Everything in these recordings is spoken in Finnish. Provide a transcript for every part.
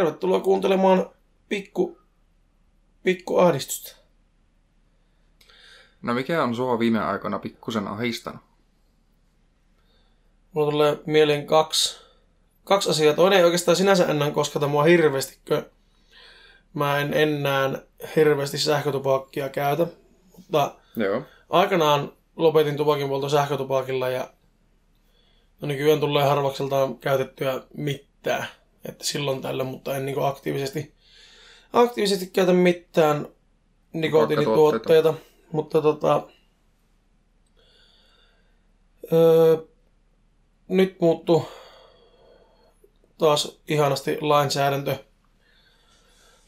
tervetuloa kuuntelemaan pikku, pikku ahdistusta. No mikä on sua viime aikoina pikkusen ahistanut? Mulla tulee mieleen kaksi, kaksi asiaa. Toinen ei oikeastaan sinänsä enää kosketa mua hirveästi, kun mä en enää hirveästi sähkötupakkia käytä. Mutta Joo. aikanaan lopetin tupakin polto sähkötupakilla ja no nykyään tulee harvakseltaan käytettyä mitään. Että silloin tällä, mutta en niinku aktiivisesti, aktiivisesti käytä mitään nikotiinituotteita. Mutta tota, öö, nyt muuttuu taas ihanasti lainsäädäntö.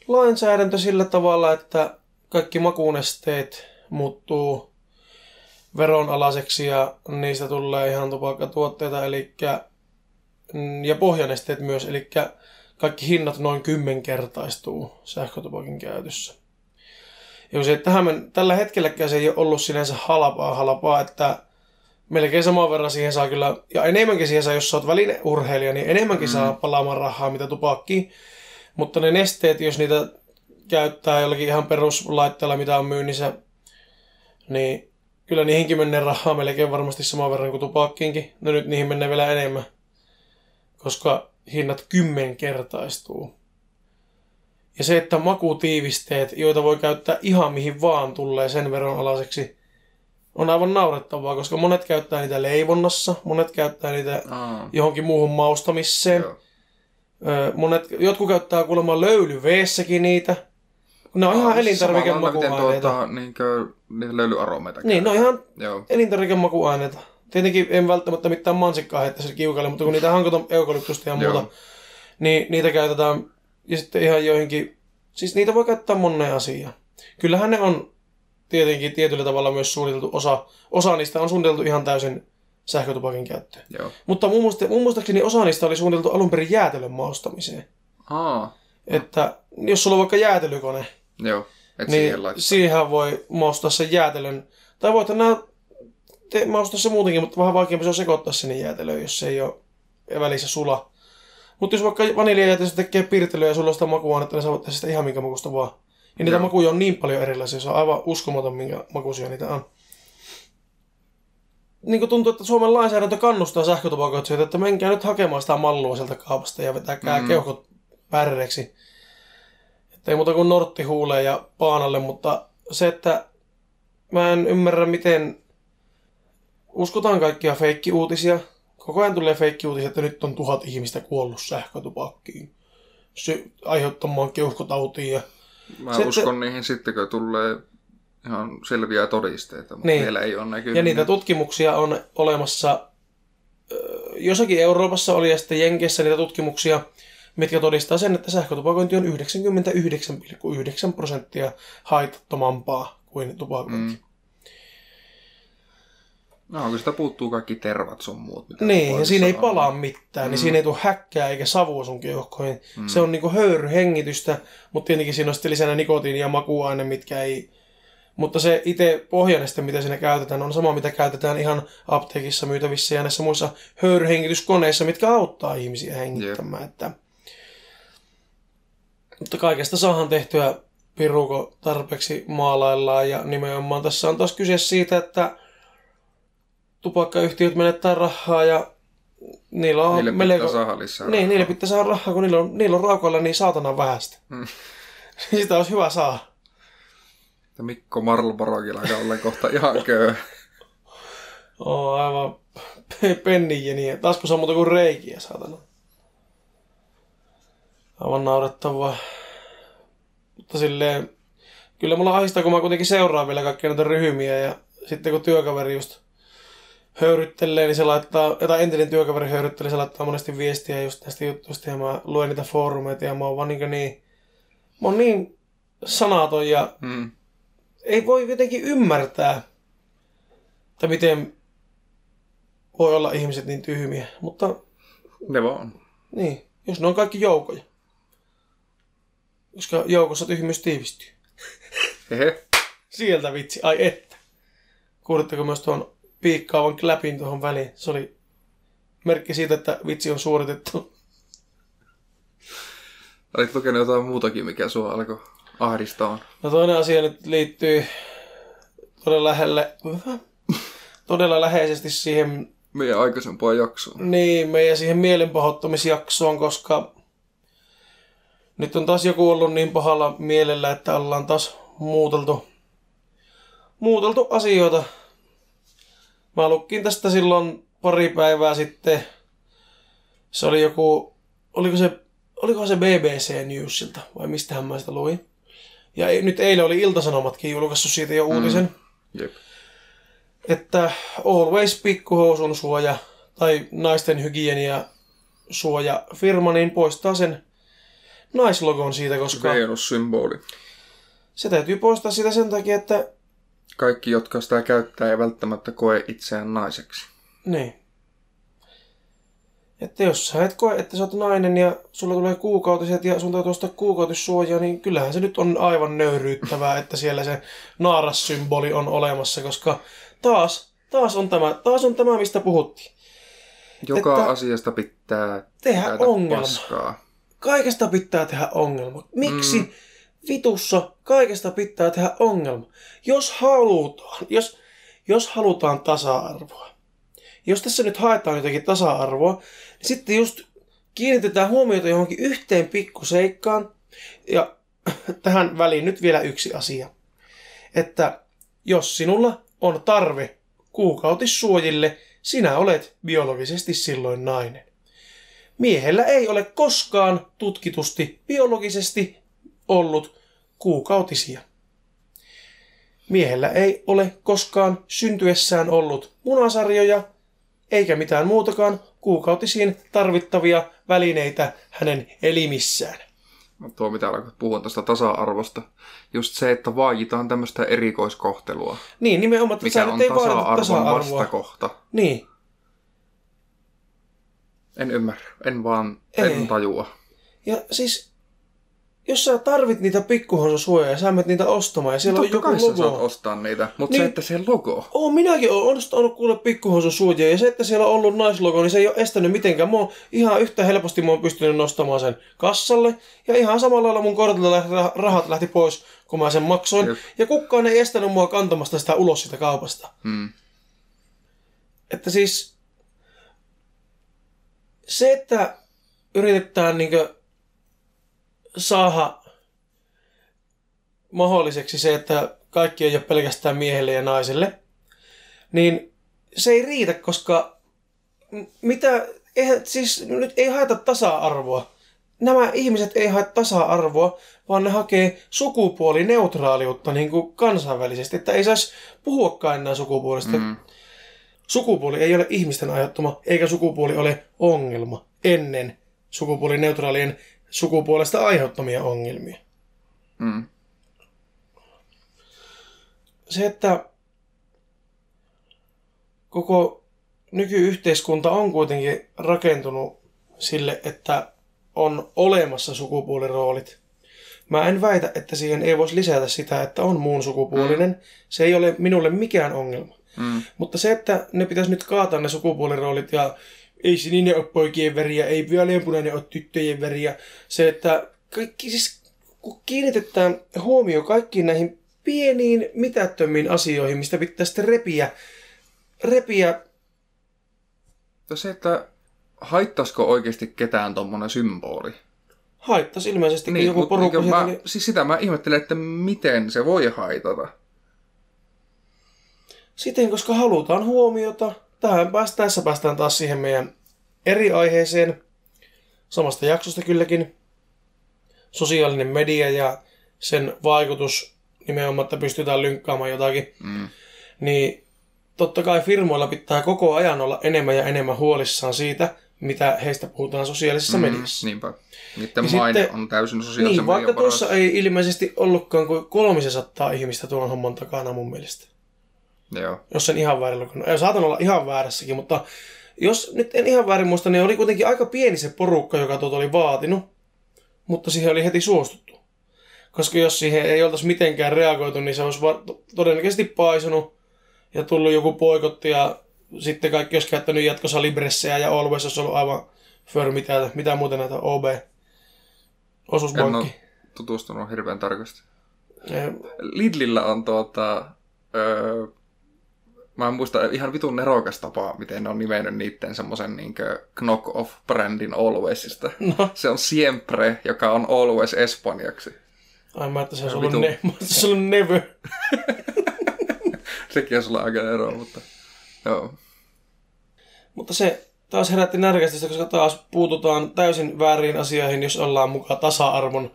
Lainsäädäntö sillä tavalla, että kaikki makuunesteet muuttuu veronalaiseksi ja niistä tulee ihan tupakkatuotteita, eli ja pohjanesteet myös, eli kaikki hinnat noin kymmenkertaistuu sähkötupakin käytössä. Ja se, tähän men, tällä hetkelläkään se ei ole ollut sinänsä halpaa halpaa, että melkein saman verran siihen saa kyllä, ja enemmänkin siihen saa, jos sä oot välineurheilija, niin enemmänkin mm. saa palaamaan rahaa, mitä tupakki. Mutta ne nesteet, jos niitä käyttää jollakin ihan peruslaitteella, mitä on myynnissä, niin kyllä niihinkin menee rahaa melkein varmasti saman verran kuin tupakkiinkin. No nyt niihin menee vielä enemmän, koska hinnat kymmenkertaistuu. Ja se, että makutiivisteet, joita voi käyttää ihan mihin vaan tulee sen verran alaiseksi, on aivan naurettavaa, koska monet käyttää niitä leivonnassa, monet käyttää niitä Aa, johonkin muuhun maustamiseen. joo. Monet, jotkut käyttää kuulemma löylyveessäkin niitä. Ne on ihan Samalla elintarvikemakuaineita. tuota, niinkö, niitä löylyaromeita Niin, ne on ihan Joo. elintarvikemakuaineita. Tietenkin en välttämättä mitään mansikkaa heittäisi kiukalle, mutta kun niitä hankitaan eukalyptusta ja muuta, Joo. niin niitä käytetään ja sitten ihan joihinkin, siis niitä voi käyttää moneen asiaan. Kyllähän ne on tietenkin tietyllä tavalla myös suunniteltu, osa, osa niistä on suunniteltu ihan täysin sähkötupakin käyttöön. Joo. Mutta mun, muista, mun muistaakseni osa niistä oli suunniteltu alun perin jäätelön maustamiseen. Aa, Että jos sulla on vaikka jäätelykone, joo. Et niin siihen siihen voi maustaa sen jäätelön. Tai voit nää te, maustaa se muutenkin, mutta vähän vaikeampi se on sekoittaa sinne jäätelöön, jos se ei ole välissä sula. Mutta jos vaikka vaniljajäätelöstä tekee pirtelyä ja sulla on sitä makuainetta, niin sä voit tehdä sitä ihan minkä makusta vaan. Ja niitä Joo. makuja on niin paljon erilaisia, se on aivan uskomaton, minkä makuisia niitä on. Niin kuin tuntuu, että Suomen lainsäädäntö kannustaa sähkötupakoitsijoita, että menkää nyt hakemaan sitä mallua sieltä kaupasta ja vetäkää mm. Keuhkot pärreksi. Että ei muuta kuin nortti huuleen ja paanalle, mutta se, että mä en ymmärrä, miten uskotaan kaikkia feikkiuutisia. Koko ajan tulee feikkiuutisia, että nyt on tuhat ihmistä kuollut sähkötupakkiin. Se aiheuttamaan keuhkotautia. Ja... Mä se- uskon niihin sitten, kun tulee ihan selviä todisteita, mutta Niin. vielä ei ole näkynyt. ja niitä tutkimuksia on olemassa, jossakin Euroopassa oli ja sitten Jenkeissä niitä tutkimuksia, mitkä todistaa sen, että sähkötupakointi on 99,9 prosenttia haitattomampaa kuin tupakointi. Mm. No, kun sitä puuttuu kaikki tervat sun muut. Mitä Niin, ja siinä ei palaa mitään, niin Mm. siinä ei tule häkkää eikä savua sun keuhkoihin. Mm. Se on niinku höyryhengitystä, mutta tietenkin siinä on sitten lisänä nikotiini ja makuaine, mitkä ei... Mutta se itse pohjaneste, mitä siinä käytetään, on sama, mitä käytetään ihan apteekissa myytävissä ja näissä muissa höyryhengityskoneissa, mitkä auttaa ihmisiä hengittämään. Että... Mutta kaikesta saadaan tehtyä piruko tarpeeksi maalaillaan ja nimenomaan tässä on taas kyse siitä, että tupakkayhtiöt menettää rahaa ja niillä on Niille pitää melko... saada lisää Niin, rahaa. niille pitää saada rahaa, kun niillä on, niillä on raukoilla niin saatana vähäistä. Mm. Sitä olisi hyvä saada. Ja Mikko Marlborogilla alkaa olla kohta ihan köö. Oo, aivan pe- pennijeniä. Taas saa muuta kuin reikiä, saatana. Aivan naurettavaa. Mutta silleen, kyllä mulla ahistaa, kun mä kuitenkin seuraan vielä kaikkia näitä ryhmiä ja sitten kun työkaveri just höyryttelee, niin se laittaa, tai entinen työkaveri höyryttelee, se laittaa monesti viestiä just näistä jutuista ja mä luen niitä foorumeita ja mä oon vaan niin, niin mä oon niin sanaton ja Mm. ei voi jotenkin ymmärtää, että miten voi olla ihmiset niin tyhmiä. Mutta Ne vaan. niin, jos ne on kaikki joukoja. Koska joukossa tyhmyys tiivistyy. Hehe. Sieltä vitsi, ai että. Kuulitteko myös tuon piikkaavan kläpin tuohon väliin? Se oli merkki siitä, että vitsi on suoritettu. Olit lukenut jotain muutakin, mikä sua alkoi ahdistaa. No toinen asia nyt liittyy todella lähelle, todella läheisesti siihen, Meidän aikaisempaan jaksoon. niin, meidän siihen mielenpahoittamisjaksoon, koska nyt on taas joku ollut niin pahalla mielellä, että ollaan taas muuteltu, muuteltu asioita. Mä lukkin tästä silloin pari päivää sitten. Se oli joku, oliko se, olikohan se BBC Newsilta vai mistähän mä sitä luin. Ja nyt eilen oli Iltasanomatkin julkaissut siitä jo uutisen. Jep. että Always pikkuhousun suoja tai naisten hygienia suoja firma niin poistaa sen naislogon siitä, koska Venus-symboli. se täytyy poistaa sitä sen takia, että Kaikki, jotka sitä käyttää, ei välttämättä koe itseään naiseksi. niin. Että jos sä et koe, että sä oot nainen ja sulla tulee kuukautiset ja sun täytyy ostaa kuukautissuojaa, niin kyllähän se nyt on aivan nöyryyttävää, että siellä se naarassymboli on olemassa, koska taas, taas on tämä, taas on tämä, mistä puhuttiin. Joka Että- asiasta pitää Tehdä ongelma. paskaa. Kaikesta pitää tehdä ongelma. Miksi Mm. Vitussa kaikesta pitää tehdä ongelma? Jos halutaan, jos, jos halutaan tasa-arvoa, jos tässä nyt haetaan jotakin tasa-arvoa, niin sitten just kiinnitetään huomiota johonkin yhteen pikkuseikkaan. Ja tähän väliin nyt vielä yksi asia. Että jos sinulla on tarve kuukautissuojille, sinä olet biologisesti silloin nainen. Miehellä ei ole koskaan tutkitusti biologisesti ollut kuukautisia. Miehellä ei ole koskaan syntyessään ollut munasarjoja eikä mitään muutakaan kuukautisiin tarvittavia välineitä hänen elimissään. Tuo mitä alkoit puhua tästä tasa-arvosta. Just se, että vaaditaan tämmöistä erikoiskohtelua. Niin, nimenomaan, että Mikä on ei tasa-arvon tasa-arvoa. vastakohta. Niin, En ymmärrä. En vaan, Ei. en tajua. ja siis jos sä tarvit niitä pikkuhoususuojaa ja sä menet niitä ostamaan ja siellä on Totta joku sä saat logo. ostaa niitä, mutta Niin. se, että se logo. Oo, minäkin olen ostanut kuule pikkuhoususuojia ja se, että siellä on ollut naislogo, niin se ei ole estänyt mitenkään. Mä oon ihan yhtä helposti mä oon pystynyt nostamaan sen kassalle ja ihan samalla lailla mun kortilta lähti, rahat lähti pois, kun mä sen maksoin. Jep. Ja kukaan ei estänyt mua kantamasta sitä ulos sitä kaupasta. Hmm. Että siis se, että yritetään niinkö saada mahdolliseksi se, että kaikki ei ole pelkästään miehelle ja naiselle, niin se ei riitä, koska mitä, eihän, siis nyt ei haeta tasa-arvoa. Nämä ihmiset ei hae tasa-arvoa, vaan ne hakee sukupuolineutraaliutta niin kuin kansainvälisesti, että ei saisi puhuakaan enää sukupuolista. Mm. Sukupuoli ei ole ihmisten aiheuttama, eikä sukupuoli ole ongelma ennen sukupuolineutraalien sukupuolesta aiheuttamia ongelmia. Mm. Se, että koko nykyyhteiskunta on kuitenkin rakentunut sille, että on olemassa sukupuoliroolit. Mä en väitä, että siihen ei voisi lisätä sitä, että on muun sukupuolinen. Se ei ole minulle mikään ongelma. Mm. Mutta se, että ne pitäisi nyt kaataa ne sukupuoliroolit ja ei sininen ole poikien veriä, ei vaaleanpunainen ole tyttöjen veriä. Se, että kaikki siis, kun kiinnitetään huomio kaikkiin näihin pieniin mitättömiin asioihin, mistä pitää sitten repiä, repiä Ja se, että haittaisiko oikeasti ketään tommonen symboli? haittaisi ilmeisesti, kun joku porukka sieltä mä, oli... siis sitä mä ihmettelen, että miten se voi haitata. Siten, koska halutaan huomiota. Tähän päästään, tässä päästään taas siihen meidän eri aiheeseen. Samasta jaksosta kylläkin. Sosiaalinen media ja sen vaikutus nimenomaan, että pystytään lynkkaamaan jotakin. Mm. Niin totta kai firmoilla pitää koko ajan olla enemmän ja enemmän huolissaan siitä, mitä heistä puhutaan sosiaalisessa Mm, mediassa. Niinpä. Niiden Ja maine sitten- on täysin sosiaalisen Niin, vaikka tuossa ei ilmeisesti ollutkaan kuin 300 ihmistä tuon homman takana mun mielestä. Joo. jos en ihan väärin lukenut. Ja saatan olla ihan väärässäkin, mutta jos nyt en ihan väärin muista, niin oli kuitenkin aika pieni se porukka, joka tuota oli vaatinut, mutta siihen oli heti suostuttu. Koska jos siihen ei oltaisi mitenkään reagoitu, niin se olisi va- todennäköisesti paisunut ja tullut joku poikotti ja sitten kaikki olisi käyttänyt jatkossa Libressejä ja Always olisi ollut aivan för mitä, mitä muuta näitä OB. En Osuuspankki. ole tutustunut hirveän tarkasti. Lidlillä on tuota... Öö, mä en muista ihan vitun nerokas tapa, miten ne on nimennyt niitten semmosen niinkö knock-off-brändin Alwaysista. No, Se on Siempre, joka on Always espanjaksi. ai mä että se Ja ollut, ne, se ollut Never. Sekin on sulla aika ero, mutta... Joo. Mutta se taas herätti närkästystä, koska taas puututaan täysin väärin asioihin, jos ollaan mukaan tasa-arvon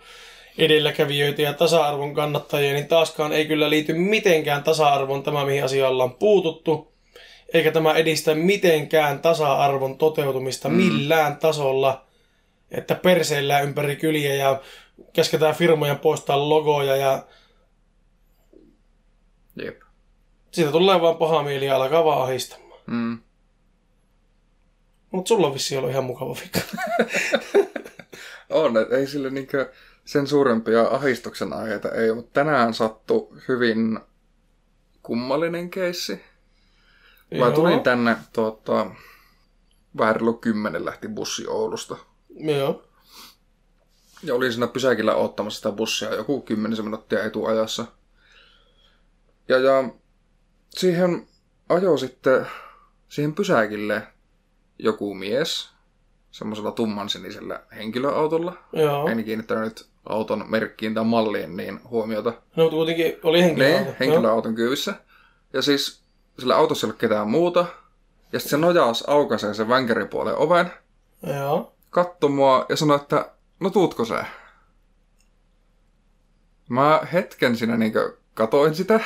edelläkävijöitä ja tasa-arvon kannattajia, niin taaskaan ei kyllä liity mitenkään tasa-arvon tämä, mihin asiaan ollaan puututtu. Eikä tämä edistä mitenkään tasa-arvon toteutumista mm. millään tasolla, että perseillään ympäri kyliä ja käsketään firmojen poistaa logoja ja Jep. siitä tulee vaan paha mieli ja alkaa vaan ahistamaan. Mm. Mutta sulla on vissi ollut ihan mukava vika. On, ei sille niinkö sen suurempia ahistuksen aiheita ei, mutta tänään sattui hyvin kummallinen keissi. Mä Joo. tulin tänne, tuota, vähän reilu kymmenen lähti bussi Oulusta. Joo. Ja olin siinä pysäkillä ottamassa sitä bussia joku kymmenisen minuuttia etuajassa. Ja, ja siihen ajoi sitten siihen pysäkille joku mies semmoisella tummansinisellä henkilöautolla. Joo. En kiinnittänyt nyt auton merkkiin tai malliin niin huomiota. No, mutta kuitenkin oli henkilöauto. Ne, henkilöauton kyyvissä. Ja siis sillä autossa ei ollut ketään muuta. Ja sitten se nojaus aukaisee sen vänkäripuolen oven, Joo. Katsoi mua ja sanoi, että no tuutko sä? Mä hetken siinä niin katoin sitä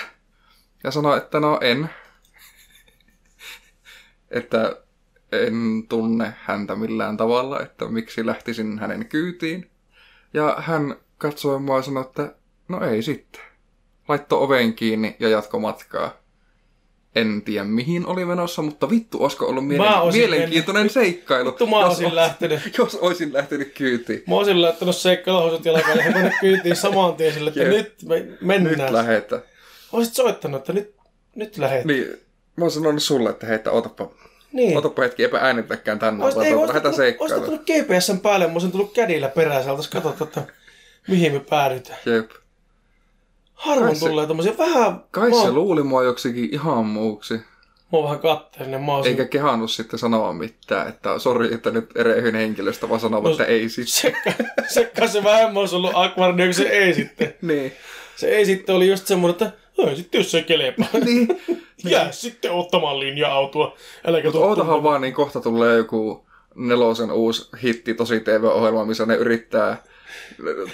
ja sanoin, että no en. että en tunne häntä millään tavalla, että miksi lähtisin hänen kyytiin. Ja hän katsoi mua ja sanoi, että no ei sitten. Laitto oven kiinni ja jatko matkaa. En tiedä mihin oli menossa, mutta vittu, olisiko ollut mielen- mielenkiintoinen seikkailu. Vittu, mä jos olisin olis- lähtenyt. Jos olisin lähtenyt kyytiin. Mä olisin laittanut seikkailuhousut jalkaan ja mennyt kyytiin saman tien sille, että Jep. nyt me Nyt mennään. lähetä. Olisit soittanut, että nyt, nyt lähet. Niin, mä oon sanonut sulle, että hei, että otapa, Niin. otapa hetki, eipä äänitäkään tänne, Olisit, vaan ei, tuota, lähdetään ottanut GPSn päälle, mä olisin tullut kädillä perään, sä oltais katsottu, että mihin me päädytään. Jep. Harvoin se- tulee tommosia vähän... Kai mä, se luuli mua joksikin ihan muuksi. mä oon vähän katteellinen, mä olisin... Eikä kehannut sitten sanoa mitään, että sori, että nyt erehyin henkilöstä, vaan sanoo, No, että ei siis. Sekka, sekka se vähemmän olisi ollut akvardi, kun se ei sitten. Niin. Se ei sitten oli just semmoinen, että ei sitten jos se kelepaa. niin. Jää sitten ottamaan linja-autoa. Äläkä Mutta tuu ootahan vaan, niin kohta tulee joku nelosen uusi hitti tosi TV-ohjelma, missä ne yrittää,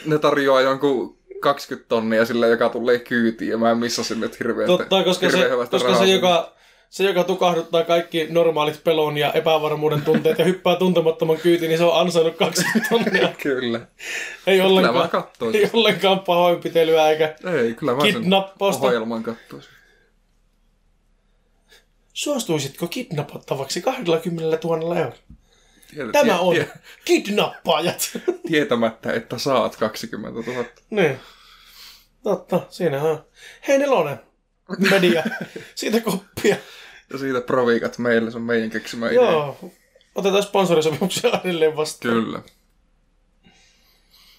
ne tarjoaa jonkun 20 tonnia sille, joka tulee kyytiin, ja mä en missasin nyt hirveän, Totta, koska, se, koska se, joka, se, joka tukahduttaa kaikki normaalit pelon ja epävarmuuden tunteet ja hyppää tuntemattoman kyytiin, niin se on ansainnut 20 tonnia. Kyllä. Ei Kyllä mä ollenkaan, katsoisin. ei ollenkaan pahoinpitelyä eikä Ei, kyllä mä sen ohjelman katsoisin. Suostuisitko kidnapattavaksi 20 000 eurolla? Tiedät- Tämä tie- on tie- kidnappaajat. Tietämättä, että saat 20 000. niin. Totta, siinä on. Hei Nelonen, media, siitä koppia. Ja siitä provikat meille, se on meidän keksimä idea. Joo, otetaan sponsorisopimuksia edelleen vastaan. Kyllä.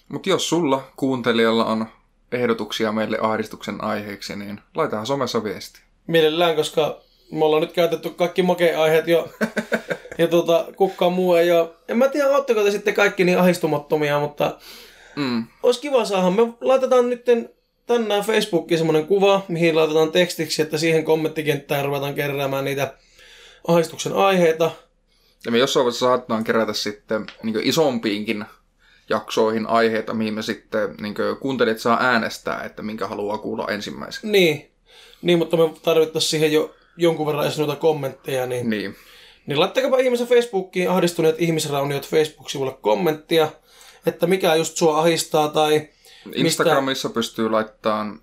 Mutta jos sulla kuuntelijalla on ehdotuksia meille ahdistuksen aiheeksi, niin laitahan somessa viesti. Mielellään, koska me ollaan nyt käytetty kaikki makea-aiheet jo. ja tota, kukaan muu ei ole. En mä tiedä, ootteko te sitten kaikki niin ahistumattomia, mutta Mm. olisi kiva saada. Me laitetaan nyt tänään Facebookiin semmoinen kuva, mihin laitetaan tekstiksi, että siihen kommenttikenttään ruvetaan keräämään niitä ahdistuksen aiheita. Ja me jossain vaiheessa saatetaan kerätä sitten niin isompiinkin jaksoihin aiheita, mihin me sitten niin kuuntelijat saa äänestää, että minkä haluaa kuulla ensimmäisen. Niin, niin mutta me tarvittaisiin siihen jo jonkun verran edes noita kommentteja, niin, Niin. niin laittakaa ihmisen Facebookiin ahdistuneet ihmisrauniot Facebook-sivulle kommenttia, että mikä just sua ahistaa tai Instagramissa pystyy laittamaan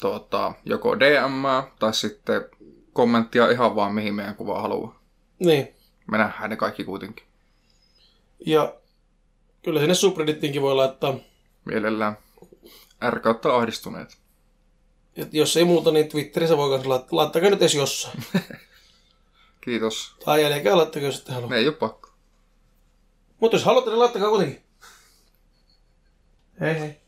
tuota, joko DM tai sitten kommenttia ihan vaan mihin meidän kuva haluaa. niin. Me nähdään ne kaikki kuitenkin. Ja kyllä sinne subreddittiinkin voi laittaa. Mielellään R kautta ahdistuneet. Jos ei muuta, niin Twitterissä voi myös laittaa. Laittakaa nyt edes jossain. Kiitos. tai älkää laittakaa, jos ette halua. Ne ei ole pakko. Mutta jos haluatte, niin laittakaa kuitenkin. Hei hei.